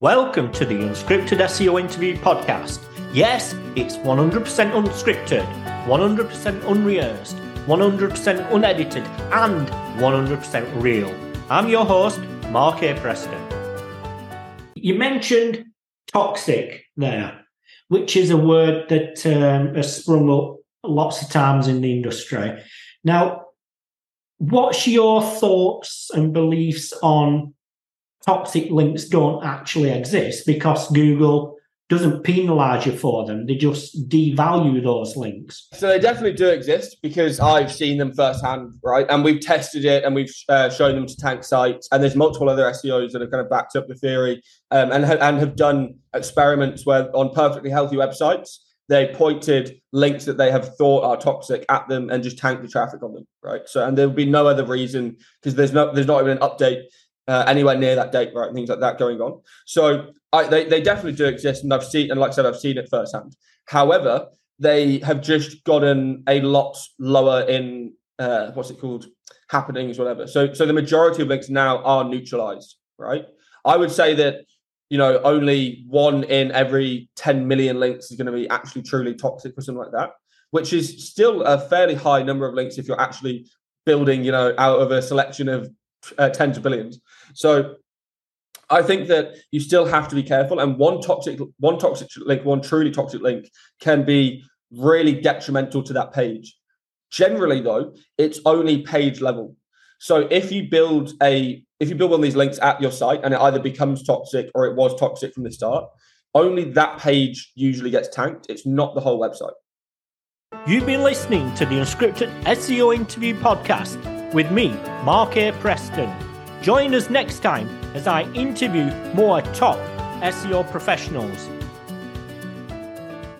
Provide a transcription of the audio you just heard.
Welcome to the Unscripted SEO Interview Podcast. Yes, it's 100% unscripted, 100% unrehearsed, 100% unedited, and 100% real. I'm your host, Mark A. Preston. You mentioned toxic there, which is a word that um, has sprung up lots of times in the industry. Now, what's your thoughts and beliefs on toxic links don't actually exist because Google doesn't penalize you for them. They just devalue those links. So they definitely do exist because I've seen them firsthand, right? And we've tested it and we've uh, shown them to tank sites. And there's multiple other SEOs that have kind of backed up the theory um, and, and have done experiments where on perfectly healthy websites, they pointed links that they have thought are toxic at them and just tanked the traffic on them, right? So and there would be no other reason because there's no there's not even an update uh, anywhere near that date, right? And things like that going on. So I, they, they definitely do exist, and I've seen, and like I said, I've seen it firsthand. However, they have just gotten a lot lower in uh, what's it called happenings, whatever. So so the majority of links now are neutralized, right? I would say that you know only one in every 10 million links is going to be actually truly toxic or something like that, which is still a fairly high number of links if you're actually building, you know, out of a selection of uh, tens of billions. So I think that you still have to be careful. And one toxic, one toxic link, one truly toxic link can be really detrimental to that page. Generally, though, it's only page level. So if you build a if you build one of these links at your site and it either becomes toxic or it was toxic from the start, only that page usually gets tanked. It's not the whole website. You've been listening to the Unscripted SEO Interview Podcast with me, Mark A. Preston. Join us next time as I interview more top SEO professionals.